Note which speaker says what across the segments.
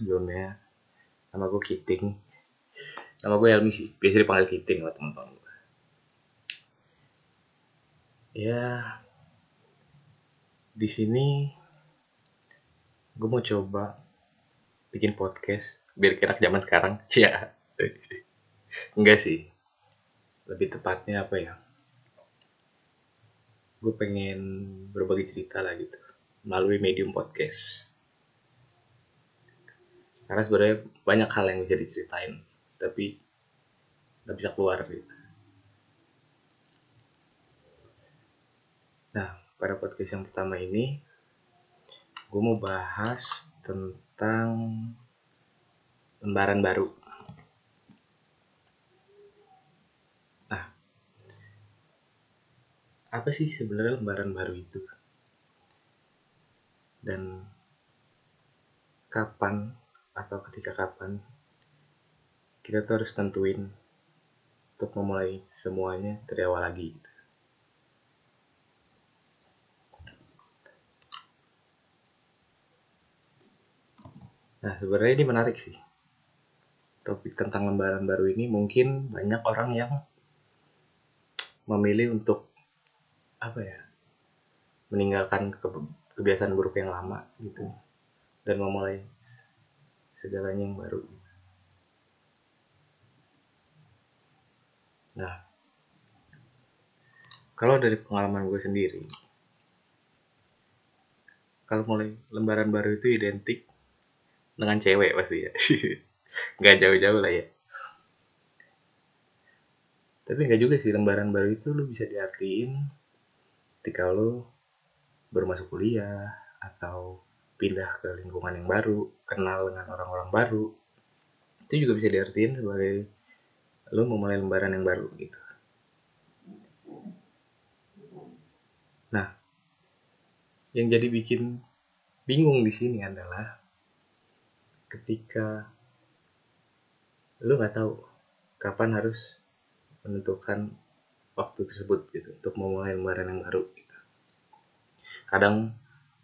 Speaker 1: sebelumnya. Nama gue Kiting. Nama gue Helmi sih. Biasa dipanggil Kiting lah teman-teman gue. Ya, di sini gue mau coba bikin podcast biar kira zaman sekarang. Ya, enggak sih. Lebih tepatnya apa ya? Gue pengen berbagi cerita lah gitu melalui medium podcast karena sebenarnya banyak hal yang bisa diceritain tapi nggak bisa keluar gitu. Nah pada podcast yang pertama ini gue mau bahas tentang lembaran baru. Nah apa sih sebenarnya lembaran baru itu? Dan kapan atau ketika kapan kita tuh harus tentuin untuk memulai semuanya dari awal lagi gitu. Nah sebenarnya ini menarik sih topik tentang lembaran baru ini mungkin banyak orang yang memilih untuk apa ya meninggalkan kebiasaan buruk yang lama gitu dan memulai segalanya yang baru gitu. Nah, kalau dari pengalaman gue sendiri, kalau mulai lembaran baru itu identik dengan cewek pasti ya. nggak jauh-jauh lah ya. Tapi nggak juga sih lembaran baru itu lu bisa diartiin ketika lu baru masuk kuliah atau pindah ke lingkungan yang baru, kenal dengan orang-orang baru, itu juga bisa diartikan sebagai lo memulai lembaran yang baru gitu. Nah, yang jadi bikin bingung di sini adalah ketika lo nggak tahu kapan harus menentukan waktu tersebut gitu untuk memulai lembaran yang baru. Gitu. Kadang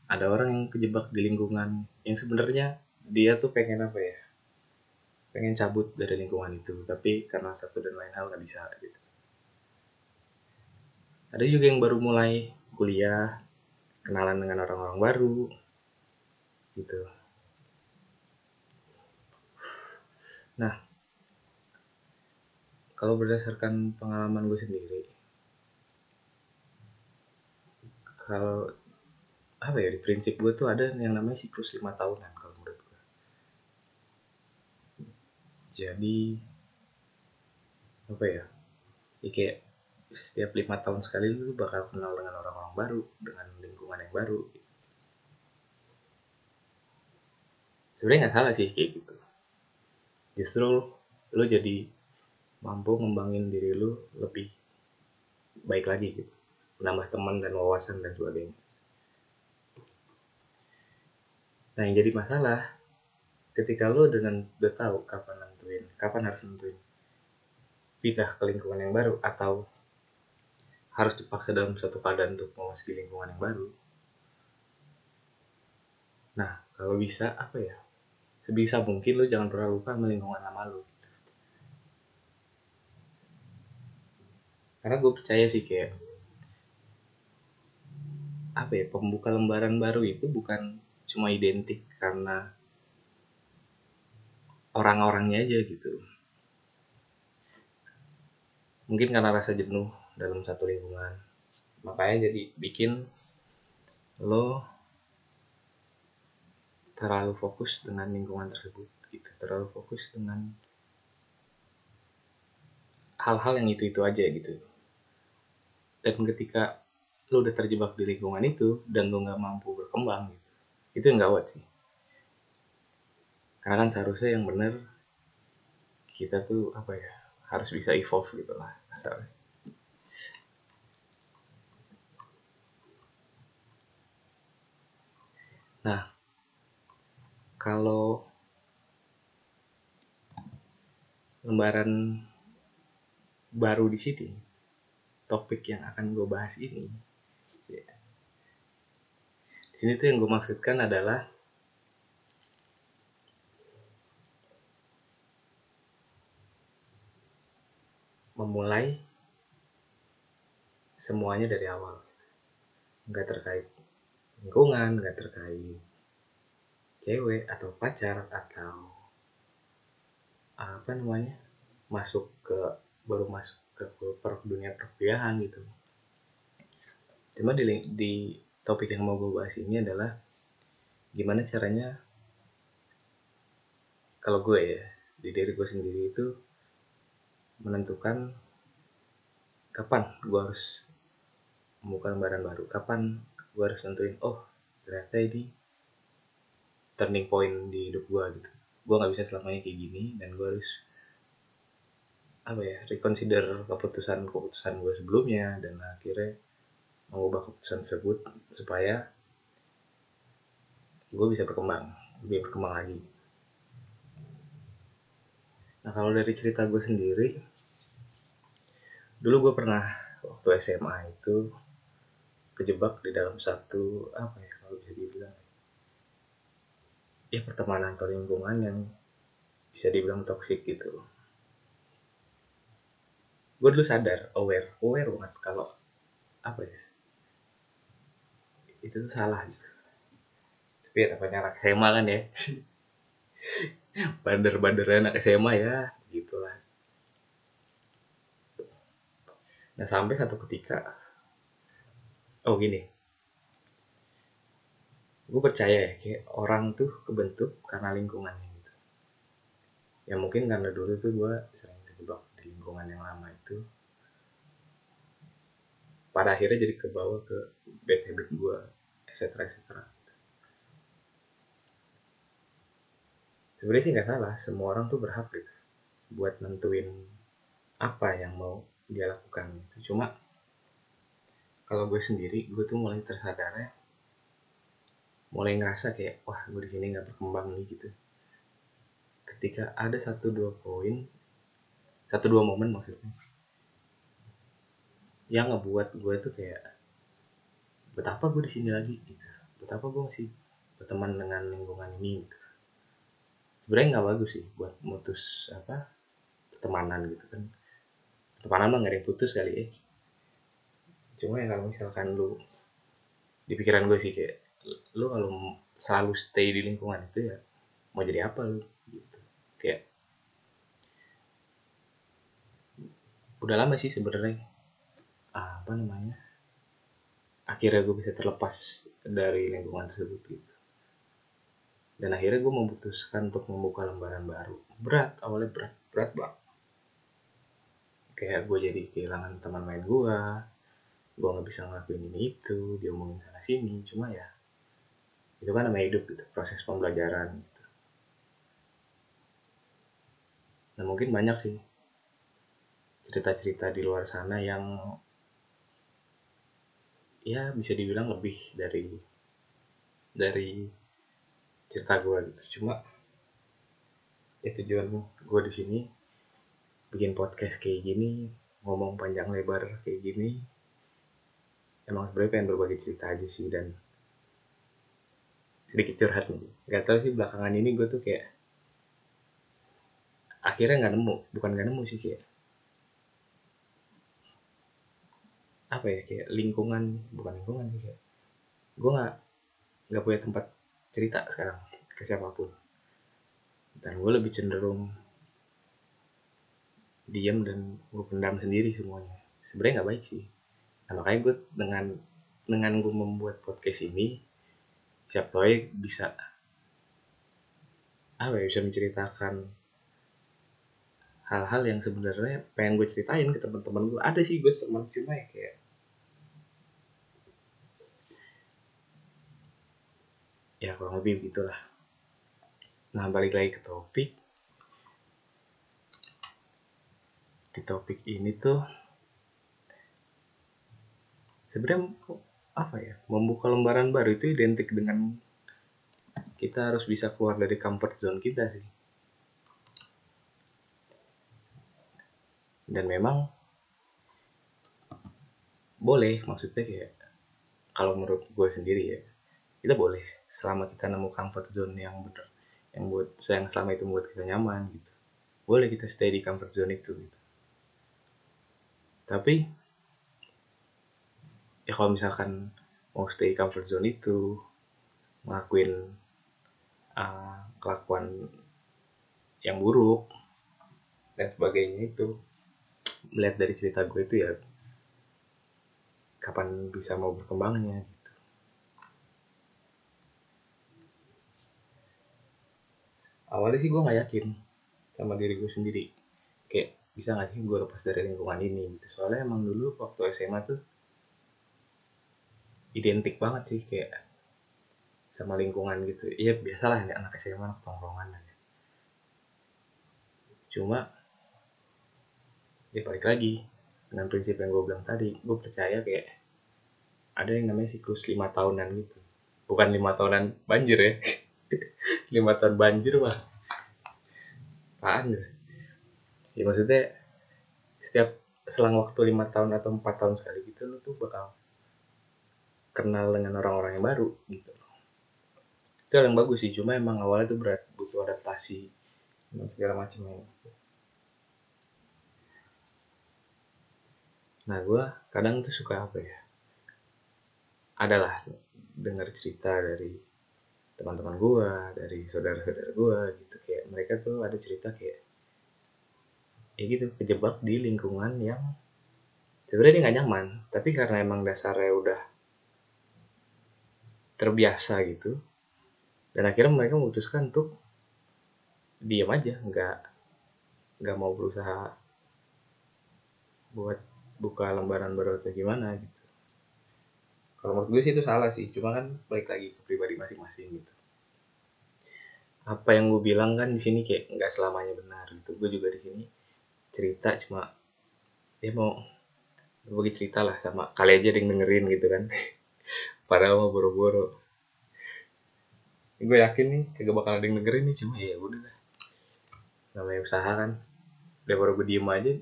Speaker 1: ada orang yang kejebak di lingkungan yang sebenarnya dia tuh pengen apa ya? Pengen cabut dari lingkungan itu tapi karena satu dan lain hal nggak bisa gitu. Ada juga yang baru mulai kuliah kenalan dengan orang-orang baru gitu. Nah kalau berdasarkan pengalaman gue sendiri kalau apa ya di prinsip gue tuh ada yang namanya siklus lima tahunan kalau menurut gue. Jadi apa ya ya kayak setiap lima tahun sekali lu bakal kenal dengan orang-orang baru dengan lingkungan yang baru. Sebenarnya nggak salah sih kayak gitu. Justru lu jadi mampu ngembangin diri lu lebih baik lagi gitu. Menambah teman dan wawasan dan sebagainya Nah yang jadi masalah ketika lo dengan udah tahu kapan nentuin, kapan harus nentuin pindah ke lingkungan yang baru atau harus dipaksa dalam satu keadaan untuk memasuki lingkungan yang baru. Nah, kalau bisa apa ya? Sebisa mungkin lo jangan pernah lupa sama lingkungan lama lo. Karena gue percaya sih kayak apa ya pembuka lembaran baru itu bukan cuma identik karena orang-orangnya aja gitu. Mungkin karena rasa jenuh dalam satu lingkungan. Makanya jadi bikin lo terlalu fokus dengan lingkungan tersebut gitu. Terlalu fokus dengan hal-hal yang itu itu aja gitu. Dan ketika lo udah terjebak di lingkungan itu dan lo nggak mampu berkembang gitu itu yang gawat sih. Karena kan seharusnya yang benar kita tuh apa ya harus bisa evolve gitu lah kasarnya nah kalau lembaran baru di sini topik yang akan gue bahas ini di sini tuh yang gue maksudkan adalah memulai semuanya dari awal. Nggak terkait lingkungan nggak terkait cewek atau pacar atau apa namanya masuk ke baru masuk ke per dunia perkuliahan gitu. Cuma di, di topik yang mau gue bahas ini adalah gimana caranya kalau gue ya di diri gue sendiri itu menentukan kapan gue harus membuka lembaran baru kapan gue harus tentuin oh ternyata ini turning point di hidup gue gitu. Gue nggak bisa selamanya kayak gini dan gue harus apa ya reconsider keputusan keputusan gue sebelumnya dan akhirnya mengubah keputusan tersebut supaya gue bisa berkembang lebih berkembang lagi. Nah kalau dari cerita gue sendiri dulu gue pernah waktu SMA itu kejebak di dalam satu apa ya kalau bisa dibilang ya? Pertemanan atau lingkungan yang bisa dibilang toksik gitu. Gue dulu sadar aware aware banget kalau apa ya itu tuh salah gitu. Tapi ya namanya anak SMA kan ya. Bander-bander anak SMA ya gitulah. Nah sampai satu ketika oh gini. Gue percaya ya kayak orang tuh kebentuk karena lingkungannya gitu. Ya mungkin karena dulu tuh gue sering kejebak di lingkungan yang lama itu. Pada akhirnya jadi kebawa ke bad habit gue etc etc sebenarnya sih nggak salah semua orang tuh berhak gitu buat nentuin apa yang mau dia lakukan gitu. Cuma kalau gue sendiri gue tuh mulai tersadarnya mulai ngerasa kayak wah gue di sini nggak berkembang nih gitu. Ketika ada satu dua poin satu dua momen maksudnya yang ngebuat gue tuh kayak betapa gue di sini lagi gitu. Betapa gue masih berteman dengan lingkungan ini gitu. Sebenarnya nggak bagus sih buat mutus apa pertemanan gitu kan. Pertemanan mah nggak yang putus kali ya. Cuma ya kalau misalkan lu di pikiran gue sih kayak lu kalau selalu stay di lingkungan itu ya mau jadi apa lu gitu. Kayak udah lama sih sebenarnya apa namanya akhirnya gue bisa terlepas dari lingkungan tersebut gitu. Dan akhirnya gue memutuskan untuk membuka lembaran baru. Berat awalnya berat berat banget. Kayak gue jadi kehilangan teman main gue gue nggak bisa ngelakuin ini itu dia ngomongin sana sini. Cuma ya itu kan namanya hidup gitu. Proses pembelajaran gitu. Nah mungkin banyak sih cerita-cerita di luar sana yang ya bisa dibilang lebih dari dari cerita gue gitu. Cuma ya tujuan gue di sini bikin podcast kayak gini ngomong panjang lebar kayak gini emang sebenarnya pengen berbagi cerita aja sih dan sedikit curhat nih. Nggak tahu sih belakangan ini gue tuh kayak akhirnya nggak nemu bukan nggak nemu sih kayak apa ya kayak lingkungan bukan lingkungan sih kayak gue nggak nggak punya tempat cerita sekarang ke siapa pun. Dan gue lebih cenderung diam dan gue pendam sendiri semuanya. Sebenarnya nggak baik sih. Nah, makanya gue dengan dengan gue membuat podcast ini siap ya bisa apa ya bisa menceritakan hal-hal yang sebenarnya pengen gue ceritain ke teman-teman gue ada sih gue teman cuma ya kayak ya kurang lebih begitulah. Nah balik lagi ke topik. Di topik ini tuh sebenarnya apa ya membuka lembaran baru itu identik dengan kita harus bisa keluar dari comfort zone kita sih dan memang boleh maksudnya kayak kalau menurut gue sendiri ya kita boleh selama kita nemu comfort zone yang bener yang buat yang selama itu membuat kita nyaman gitu. Boleh kita stay di comfort zone itu gitu. Tapi ya kalau misalkan mau stay comfort zone itu ngelakuin uh, kelakuan yang buruk dan sebagainya itu melihat dari cerita gue itu ya kapan bisa mau berkembangnya gitu. Awalnya sih gue nggak yakin sama diri gue sendiri. Kayak bisa nggak sih gue lepas dari lingkungan ini gitu. Soalnya emang dulu waktu SMA tuh identik banget sih kayak sama lingkungan gitu. Iya biasalah anak SMA anak tongkrongan aja cuma ya balik lagi. Dengan prinsip yang gue bilang tadi gue percaya kayak ada yang namanya siklus lima tahunan gitu. Bukan lima tahunan banjir ya. Lima tahun banjir mah. Apaan ya? Ya maksudnya setiap selang waktu lima tahun atau empat tahun sekali gitu lo tuh bakal kenal dengan orang-orang yang baru gitu. Itu yang bagus sih cuma emang awalnya tuh berat butuh adaptasi dan segala macamnya gitu. Nah gue kadang tuh suka apa ya? Adalah dengar cerita dari teman-teman gue dari saudara-saudara gue gitu. Kayak mereka tuh ada cerita kayak ya gitu kejebak di lingkungan yang sebenarnya dia nggak nyaman. Tapi karena emang dasarnya udah terbiasa gitu dan akhirnya mereka memutuskan untuk diam aja nggak nggak mau berusaha buat buka lembaran baru atau gimana gitu. Kalau menurut gue sih itu salah sih cuma kan balik lagi ke pribadi masing-masing gitu. Apa yang gue bilang kan di sini kayak nggak selamanya benar gitu. Gue juga di sini cerita cuma dia mau bagi cerita lah sama kali aja yang dengerin gitu kan. Padahal mau boro-boro. Gue yakin nih kagak bakal ada yang dengerin nih cuma ya udah lah. Namanya usaha kan. Daripada gue diem aja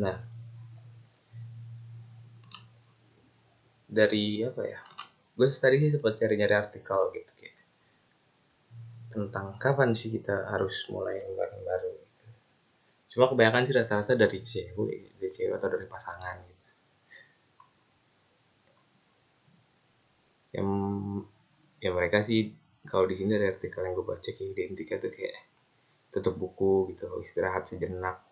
Speaker 1: nah. Dari apa ya? Gue tadi sih sempat cari-nyari artikel gitu kayak tentang kapan sih kita harus mulai yang baru gitu. cuma kebanyakan sih rata-rata dari cewek dari cewek atau dari pasangan gitu. Yang ya mereka sih kalau di sini ada artikel yang gue baca kayak identiknya tuh kayak tutup buku gitu istirahat sejenak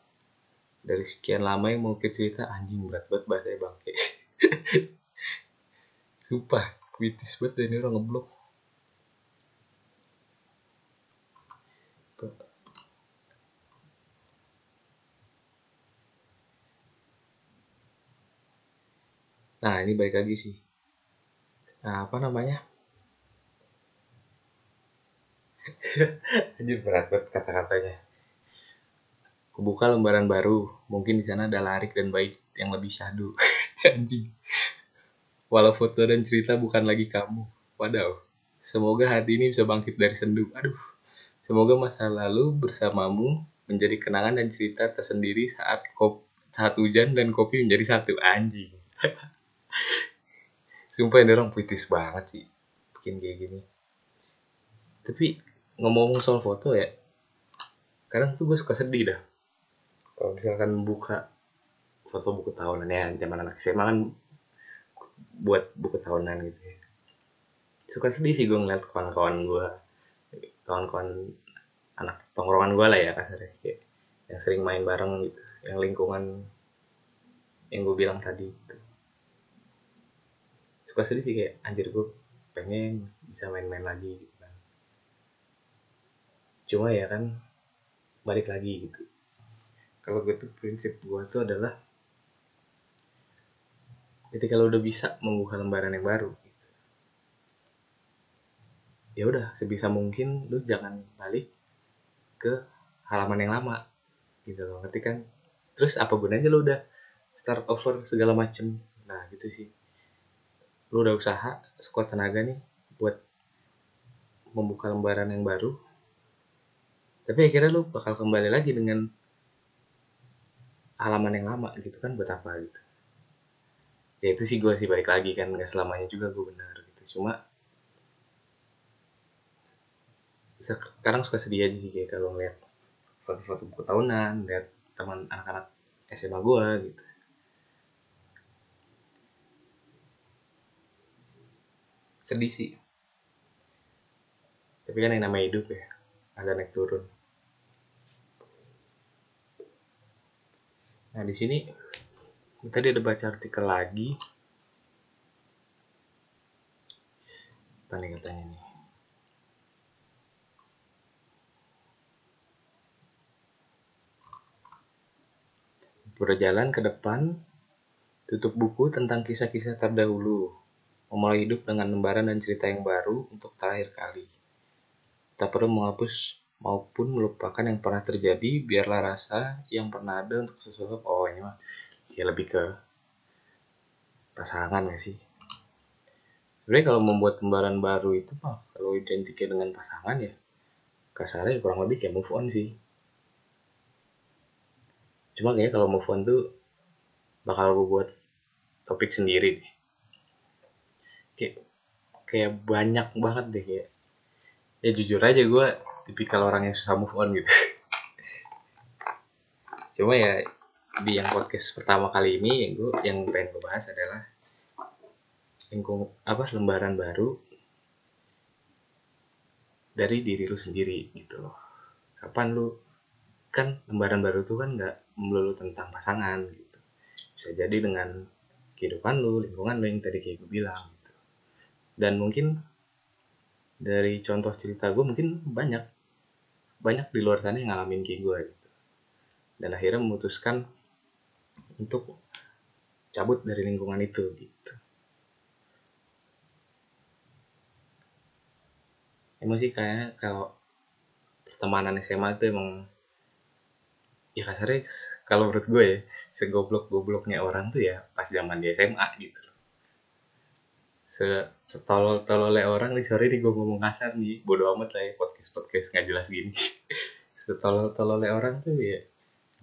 Speaker 1: dari sekian lama yang mau cerita anjing berat banget bahasanya bangke sumpah kritis banget ini orang ngeblok. Nah ini balik lagi sih. Nah, apa namanya? Anjir berat banget kata-katanya Kubuka lembaran baru, mungkin di sana ada Larik dan Baik yang lebih syahdu. Anjing. Walau foto dan cerita bukan lagi kamu. Wadaw. Semoga hati ini bisa bangkit dari sendu. Aduh. Semoga masa lalu bersamamu menjadi kenangan dan cerita tersendiri saat kop saat hujan dan kopi menjadi satu anjing. Sumpah ini orang puitis banget sih bikin kayak gini. Tapi ngomong soal foto ya, kadang tuh gue suka sedih dah. Kalau misalkan buka foto buku tahunan ya, zaman anak SMA kan buat buku tahunan gitu ya. Suka sedih sih gue ngeliat kawan-kawan gue, kawan-kawan anak tongkrongan gue lah ya kasarnya kayak yang sering main bareng gitu, yang lingkungan yang gue bilang tadi gitu. Suka sedih sih kayak anjir gue pengen bisa main-main lagi gitu kan. Cuma ya kan balik lagi gitu kalau gue tuh prinsip gue tuh adalah ketika lo udah bisa membuka lembaran yang baru gitu. ya udah sebisa mungkin lo jangan balik ke halaman yang lama gitu loh ngerti kan? Terus apa gunanya lo udah start over segala macem. Nah gitu sih. Lu udah usaha sekuat tenaga nih buat membuka lembaran yang baru tapi akhirnya lu bakal kembali lagi dengan halaman yang lama gitu kan buat apa gitu. Ya itu sih gue sih balik lagi kan nggak selamanya juga gue benar gitu. Cuma sekarang suka sedih aja sih kayak kalau ngeliat foto-foto buku tahunan lihat teman anak-anak SMA gue gitu. Sedih sih. Tapi kan yang namanya hidup ya ada naik turun nah di sini tadi ada baca artikel lagi. Nih katanya nih. Berjalan ke depan tutup buku tentang kisah-kisah terdahulu. Memulai hidup dengan lembaran dan cerita yang baru untuk terakhir kali. Tak perlu menghapus maupun melupakan yang pernah terjadi, biarlah rasa yang pernah ada untuk sesosok. Oh mah ya lebih ke pasangan ya sih. Sebenarnya kalau membuat lembaran baru itu mah kalau identiknya dengan pasangan ya kasarnya kurang lebih kayak move on sih. Cuma kayak kalau move on tuh bakal gue buat topik sendiri deh kayak kayak banyak banget deh kayak ya jujur aja gue tipikal orang yang susah move on gitu. Cuma ya di yang podcast pertama kali ini yang gue yang pengen gue bahas adalah lingkung apa lembaran baru dari diri lu sendiri gitu loh. Kapan lu kan lembaran baru tuh kan nggak melulu tentang pasangan gitu. Bisa jadi dengan kehidupan lu lingkungan lu yang tadi kayak gue bilang dan mungkin dari contoh cerita gue mungkin banyak banyak di luar sana yang ngalamin kayak gue gitu. Dan akhirnya memutuskan untuk cabut dari lingkungan itu gitu. Emang sih kayaknya kalau pertemanan SMA itu emang ya kasarnya kalau menurut gue ya segoblok gobloknya orang tuh ya pas zaman di SMA gitu setolol tololnya orang nih sorry nih gue ngomong kasar nih. Bodo amat lah ya podcast podcast nggak jelas gini. Setolol tololnya orang tuh ya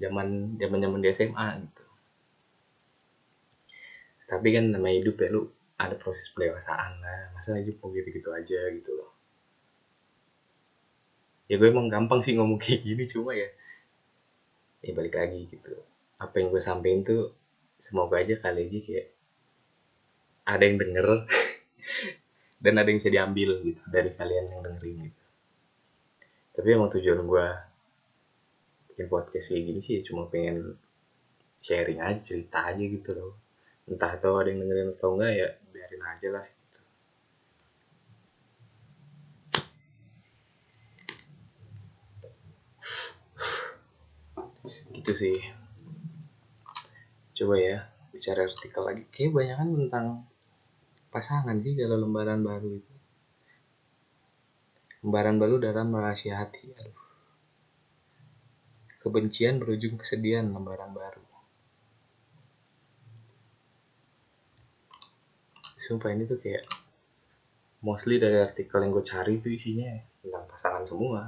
Speaker 1: zaman zaman zaman di SMA gitu. Tapi kan nama hidup ya lu ada proses pendewasaan lah. Masa hidup mau gitu gitu aja gitu loh. Ya gue emang gampang sih ngomong kayak gini cuma ya ya balik lagi gitu. Apa yang gue sampein tuh semoga aja kali aja kayak ada yang denger. Dan ada yang bisa diambil gitu dari kalian yang dengerin gitu. Tapi emang tujuan gue bikin podcast kayak gini sih cuma pengen sharing aja cerita aja gitu loh. Entah itu ada yang dengerin atau enggak ya biarin aja lah gitu. gitu sih. Coba ya bicara artikel lagi. Kayak banyak kan tentang pasangan sih dalam lembaran baru itu. Lembaran baru dalam rahasia hati aduh. Kebencian berujung kesedihan lembaran baru. Sumpah ini tuh kayak mostly dari artikel yang gue cari tuh isinya tentang pasangan semua.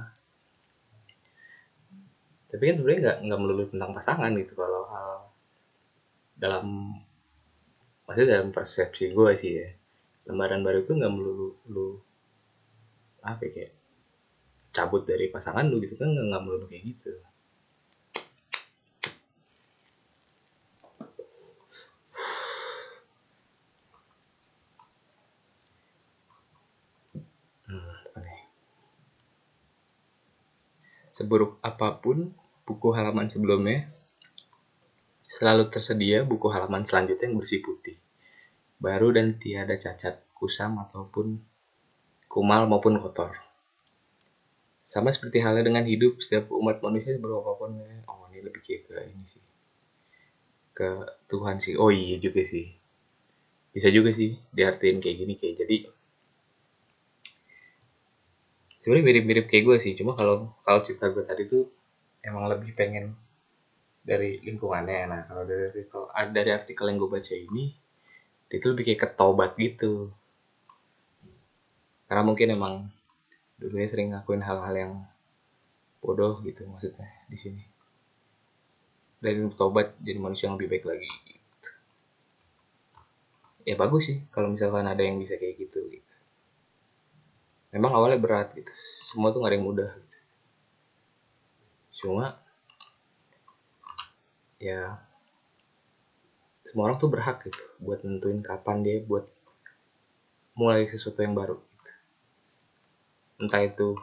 Speaker 1: Tapi kan sebenarnya nggak nggak melulu tentang pasangan gitu kalau hal dalam maksudnya dalam persepsi gue sih ya lembaran baru itu nggak melulu lu apa ya, kayak cabut dari pasangan lu gitu kan nggak melulu kayak gitu. Hmm, Seburuk apa pun buku halaman sebelumnya, selalu tersedia buku halaman selanjutnya yang bersih putih baru dan tiada cacat, kusam ataupun kumal maupun kotor. Sama seperti halnya dengan hidup setiap umat manusia apa pun ya. Oh ini lebih ke ini sih. Ke Tuhan sih. Oh iya juga sih. Bisa juga sih diartiin kayak gini kayak jadi sebenarnya mirip-mirip kayak gue sih cuma kalau kalau cerita gue tadi tuh emang lebih pengen dari lingkungannya. Nah kalau dari artikel dari artikel yang gue baca ini itu lebih kayak ketobat gitu. Karena mungkin emang dulunya sering ngakuin hal-hal yang bodoh gitu maksudnya di sini. Dan tobat jadi manusia yang lebih baik lagi gitu. ya bagus sih kalau misalkan ada yang bisa kayak gitu gitu. Memang awalnya berat gitu. Semua tuh gak ada yang mudah gitu. cuma ya semua orang tuh berhak gitu buat nentuin kapan dia buat mulai sesuatu yang baru. Entah itu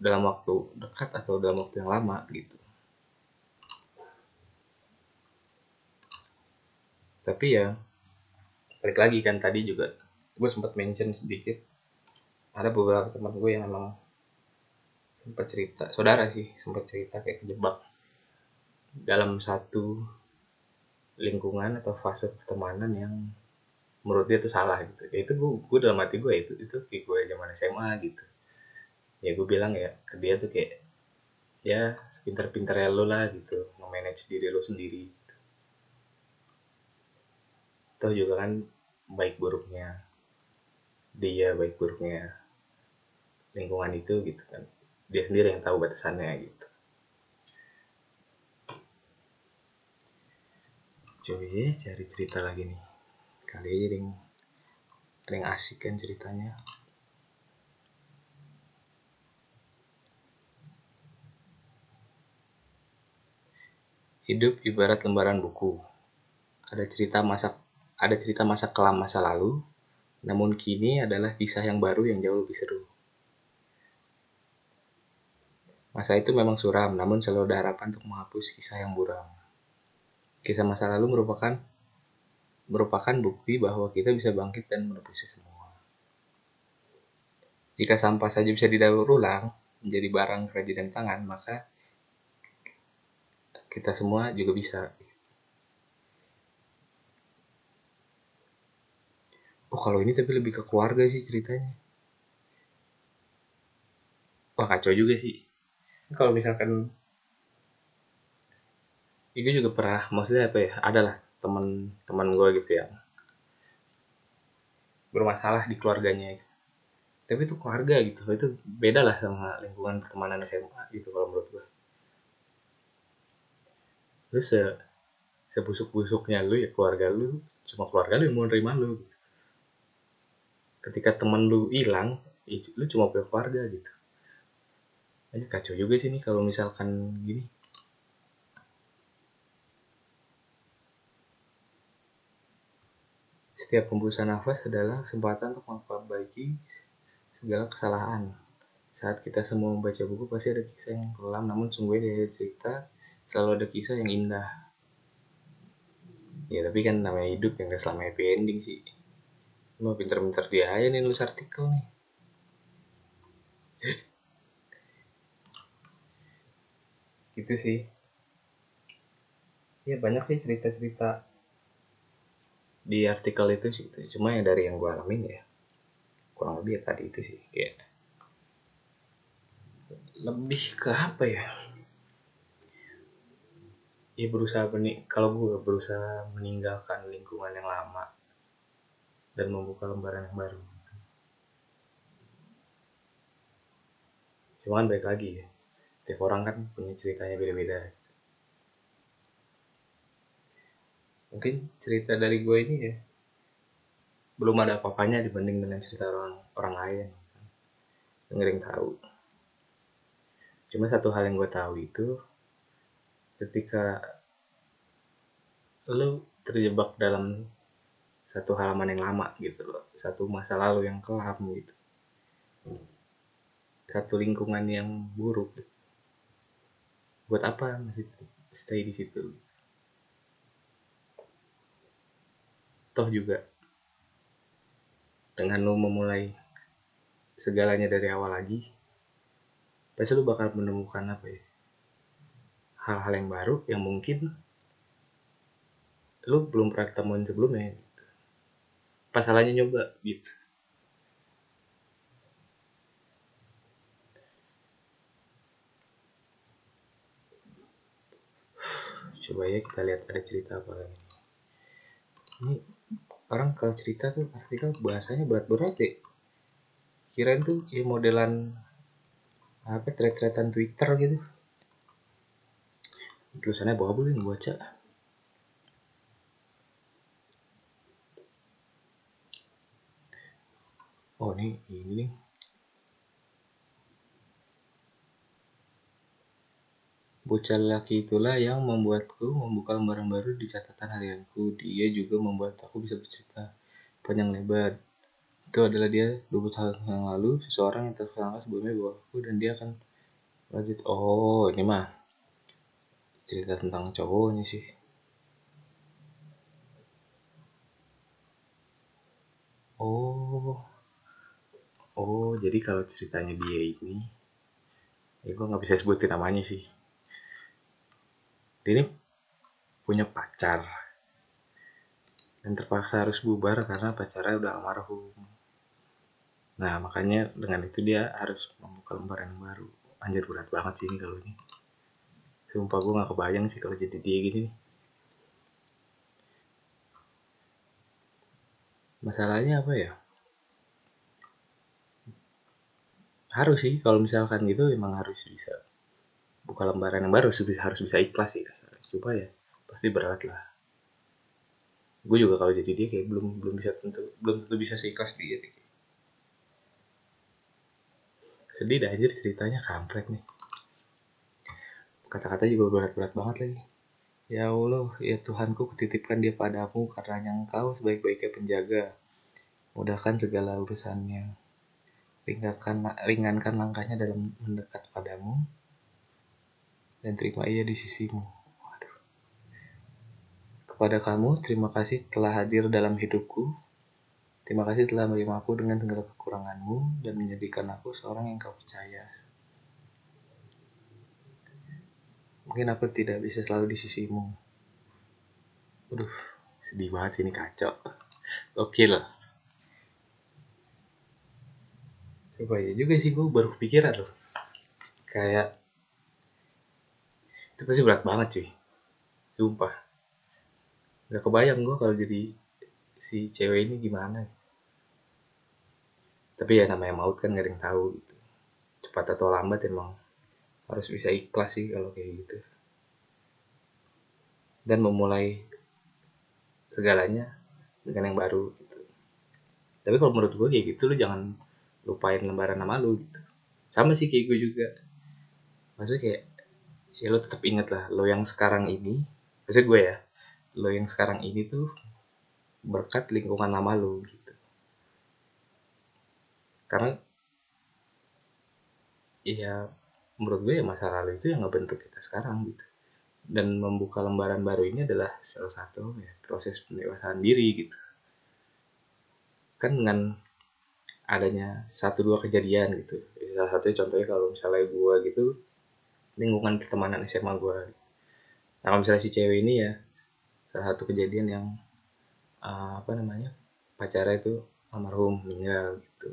Speaker 1: dalam waktu dekat atau dalam waktu yang lama gitu. Tapi ya balik lagi kan tadi juga gue sempat mention sedikit ada beberapa teman gue yang emang sempat cerita saudara sih sempat cerita kayak kejebak dalam satu lingkungan atau fase pertemanan yang menurut dia itu salah gitu. Ya itu gue gue dalam hati gue itu itu kayak gue zaman SMA gitu. Ya gue bilang ya ke dia tuh kayak ya sepintar-pintar ya lo lah gitu nge-manage diri lo sendiri gitu. toh juga kan baik buruknya dia baik buruknya lingkungan itu gitu kan. Dia sendiri yang tahu batasannya gitu coba cari cerita lagi nih kali aja yang yang asik kan ceritanya Hidup ibarat lembaran buku. Ada cerita masa ada cerita masa kelam masa lalu, namun kini adalah kisah yang baru yang jauh lebih seru. Masa itu memang suram, namun selalu ada harapan untuk menghapus kisah yang buram. Kisah masa lalu merupakan merupakan bukti bahwa kita bisa bangkit dan menebusnya semua. Jika sampah saja bisa didaur ulang menjadi barang kerajinan tangan, maka kita semua juga bisa. Oh kalau ini tapi lebih ke keluarga sih ceritanya. Wah kacau juga sih. Kalau misalkan itu juga pernah maksudnya apa ya adalah teman teman gue gitu yang bermasalah di keluarganya. Tapi itu keluarga gitu itu beda lah sama lingkungan pertemanan SMA gitu kalau menurut gue lu se sebusuk-busuknya lu ya keluarga lu cuma keluarga lu yang mau nerima lu gitu. ketika teman lu hilang ya lu cuma punya keluarga gitu. Aja kacau juga sih nih kalau misalkan gini setiap hembusan nafas adalah kesempatan untuk memperbaiki segala kesalahan. Saat kita semua membaca buku pasti ada kisah yang kelam namun sungguh dari cerita selalu ada kisah yang indah. Ya tapi kan namanya hidup yang gak selama happy ending sih. Mau pinter-pinter dia aja nih nulis artikel nih. Gitu sih. Ya banyak sih cerita-cerita di artikel itu sih itu. Cuma ya dari yang gue alamin ya kurang lebih ya tadi itu sih kayak lebih ke apa ya? Ya berusaha menik kalau gue berusaha meninggalkan lingkungan yang lama dan membuka lembaran yang baru cuma kan baik lagi ya tiap orang kan punya ceritanya beda-beda mungkin cerita dari gue ini ya belum ada apa-apanya dibanding dengan cerita orang orang lain. Yang tahu. Cuma satu hal yang gue tahu itu ketika lo terjebak dalam satu halaman yang lama gitu loh satu masa lalu yang kelam gitu. Satu lingkungan yang buruk. Buat apa masih stay di situ toh juga. Dengan lo memulai segalanya dari awal lagi pasti lo bakal menemukan apa ya hal-hal yang baru yang mungkin lu belum pernah ketemuin sebelumnya gitu. pas salahnya nyoba gitu. Coba ya kita lihat ada cerita apa lagi. Ini orang kalau cerita tuh artikel bahasanya berat-berat ya. Kirain tuh ya modelan apa thread-threadan Twitter gitu. Tulisannya bawa boleh nih baca. Oh ini ini Bocah laki itulah yang membuatku membuka lembaran baru di catatan harianku. Dia juga membuat aku bisa bercerita panjang lebar. Itu adalah dia 20 tahun yang lalu, seseorang yang tersangka sebelumnya bahwa aku dan dia akan lanjut. Oh, ini mah cerita tentang cowoknya sih. Oh, oh, jadi kalau ceritanya dia ini, ya gue nggak bisa sebutin namanya sih dia ini punya pacar. Dan terpaksa harus bubar karena pacarnya udah almarhum. Nah makanya dengan itu dia harus membuka lembaran yang baru. Anjir berat banget sih ini kalau ini. Sumpah gue gak kebayang sih kalau jadi dia gini masalahnya apa ya? Harus sih kalau misalkan gitu emang harus bisa buka lembaran yang baru harus bisa ikhlas sih kasarnya coba ya pasti berat lah. Gue juga kalau jadi dia kayak belum belum bisa tentu belum tentu bisa seikhlas dia deh. sedih dah anjir ceritanya kampret nih. Kata-kata juga berat-berat banget lagi. Ya Allah ya Tuhanku kutitipkan dia padamu karena yang engkau sebaik-baiknya penjaga. Mudahkan segala urusannya. Ringankan ringankan langkahnya dalam mendekat padamu dan terima ia di sisimu. Waduh. Kepada kamu, terima kasih telah hadir dalam hidupku. Terima kasih telah menerima aku dengan segala kekuranganmu dan menjadikan aku seorang yang kau percaya. Mungkin aku tidak bisa selalu di sisimu. Waduh, sedih banget sih ini kacau. Oke lah. Coba ya juga sih gue baru kepikiran loh. Kayak itu pasti berat banget cuy. Sumpah. Gak kebayang gue kalau jadi si cewek ini gimana. Tapi ya namanya maut kan gak ada yang tahu gitu. Cepat atau lambat emang harus bisa ikhlas sih kalau kayak gitu. Dan memulai segalanya dengan yang baru gitu. tapi kalau menurut gue kayak gitu lu jangan lupain lembaran nama lu gitu. Sama sih kayak gue juga. Maksudnya kayak ya lo tetap inget lah lo yang sekarang ini maksud gue ya lo yang sekarang ini tuh berkat lingkungan lama lo gitu. Karena ya menurut gue ya masa lalu itu yang ngebentuk kita sekarang gitu. Dan membuka lembaran baru ini adalah salah satu ya, proses pendewasaan diri gitu. Kan dengan adanya satu dua kejadian gitu. Salah satunya contohnya kalau misalnya gue gitu lingkungan pertemanan SMA gue nah kalau misalnya si cewek ini ya salah satu kejadian yang uh, apa namanya pacarnya itu almarhum meninggal gitu.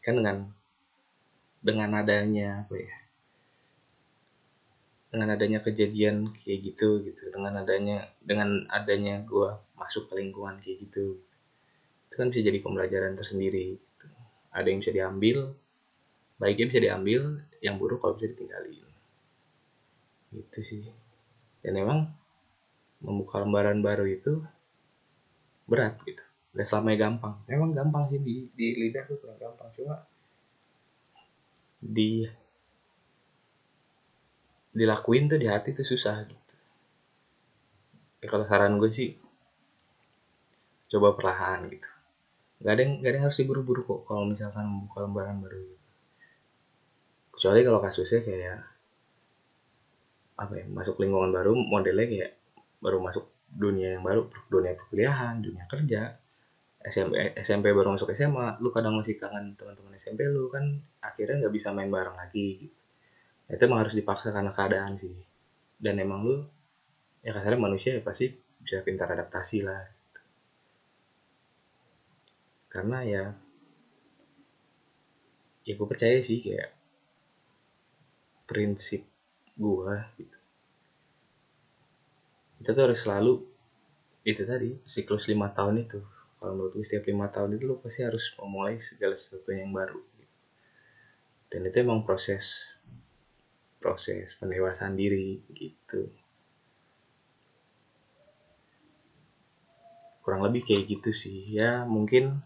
Speaker 1: Kan dengan dengan adanya apa ya dengan adanya kejadian kayak gitu gitu. Dengan adanya dengan adanya gue masuk ke lingkungan kayak gitu. Itu kan bisa jadi pembelajaran tersendiri gitu. ada yang bisa diambil baiknya bisa diambil yang buruk kalau bisa ditinggalin. Gitu sih. Dan emang membuka lembaran baru itu berat gitu. Gak selamanya gampang. Emang gampang sih di, di lidah tuh kurang gampang. Cuma di dilakuin tuh di hati tuh susah gitu. Ya kalau saran gue sih coba perlahan gitu. Gak ada yang gak ada yang harus diburu-buru kok kalau misalkan membuka lembaran baru gitu kecuali kalau kasusnya kayak apa ya masuk lingkungan baru modelnya kayak baru masuk dunia yang baru dunia perkuliahan dunia kerja SMP SMP baru masuk SMA lu kadang masih kangen teman-teman SMP lu kan akhirnya nggak bisa main bareng lagi gitu. itu emang harus dipaksa karena keadaan sih dan emang lu ya kasarnya manusia ya pasti bisa pintar adaptasi lah gitu. karena ya ya gue percaya sih kayak prinsip gua gitu. Kita tuh harus selalu itu tadi siklus lima tahun itu. Kalau menurut gue setiap lima tahun itu lo pasti harus memulai segala sesuatu yang baru gitu. dan itu emang proses proses pendewasaan diri gitu. Kurang lebih kayak gitu sih. Ya mungkin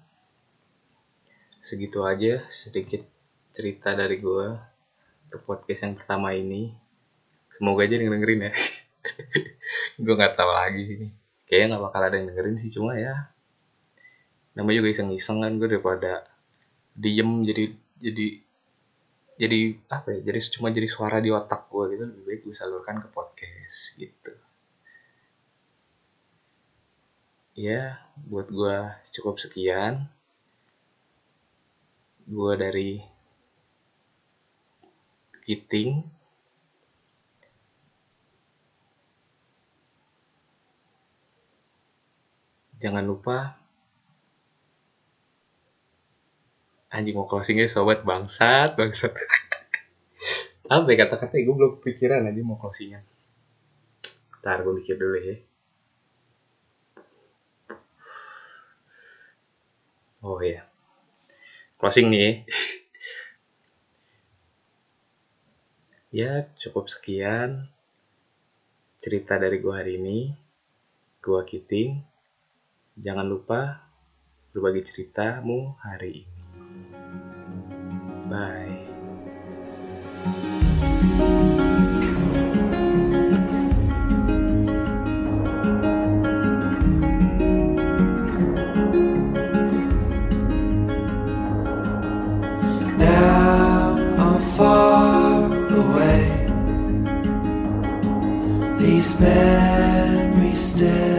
Speaker 1: segitu aja sedikit cerita dari gue podcast yang pertama ini. Semoga aja yang dengerin ya. gue nggak tahu lagi sih nih. Kayaknya nggak bakal ada yang dengerin sih cuma ya. Namanya juga iseng-iseng kan gue daripada diem jadi jadi jadi apa ya jadi cuma jadi suara di otak gue gitu lebih baik gue salurkan ke podcast gitu ya buat gue cukup sekian gue dari Jangan lupa. Anjing mau closingnya sobat. Bangsat bangsat. Apa ya kata-kata gue belum kepikiran aja mau closingnya. Ntar gue mikir dulu ya. Oh ya closing nih ya cukup sekian cerita dari gue hari ini. Gue Kiting. Jangan lupa berbagi ceritamu hari ini. Bye.
Speaker 2: memory stay